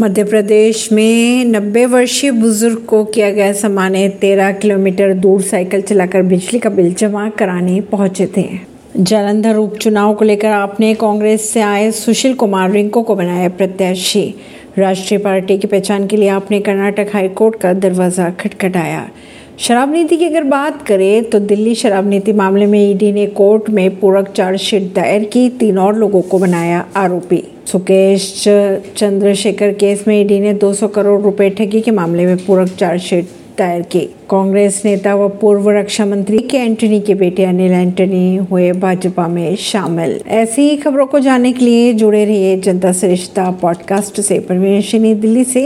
मध्य प्रदेश में 90 वर्षीय बुज़ुर्ग को किया गया सम्मानित 13 किलोमीटर दूर साइकिल चलाकर बिजली का बिल जमा कराने पहुँचे थे। जालंधर उपचुनाव को लेकर आपने कांग्रेस से आए सुशील कुमार रिंको को बनाया प्रत्याशी। राष्ट्रीय पार्टी की पहचान के लिए आपने कर्नाटक हाईकोर्ट का दरवाज़ा खटखटाया। शराब नीति की अगर बात करें तो दिल्ली शराब नीति मामले में ईडी ने कोर्ट में पूरक चार्जशीट दायर की, तीन और लोगों को बनाया आरोपी। सुकेश चंद्रशेखर केस में ईडी ने 200 करोड़ रुपए ठगी के मामले में पूरक चार्जशीट दायर की। कांग्रेस नेता व पूर्व रक्षा मंत्री के एंटनी के बेटे अनिल एंटनी हुए भाजपा में शामिल। ऐसी खबरों को जानने के लिए जुड़े रहिए जनता सरिश्ता पॉडकास्ट से। परवीन दिल्ली से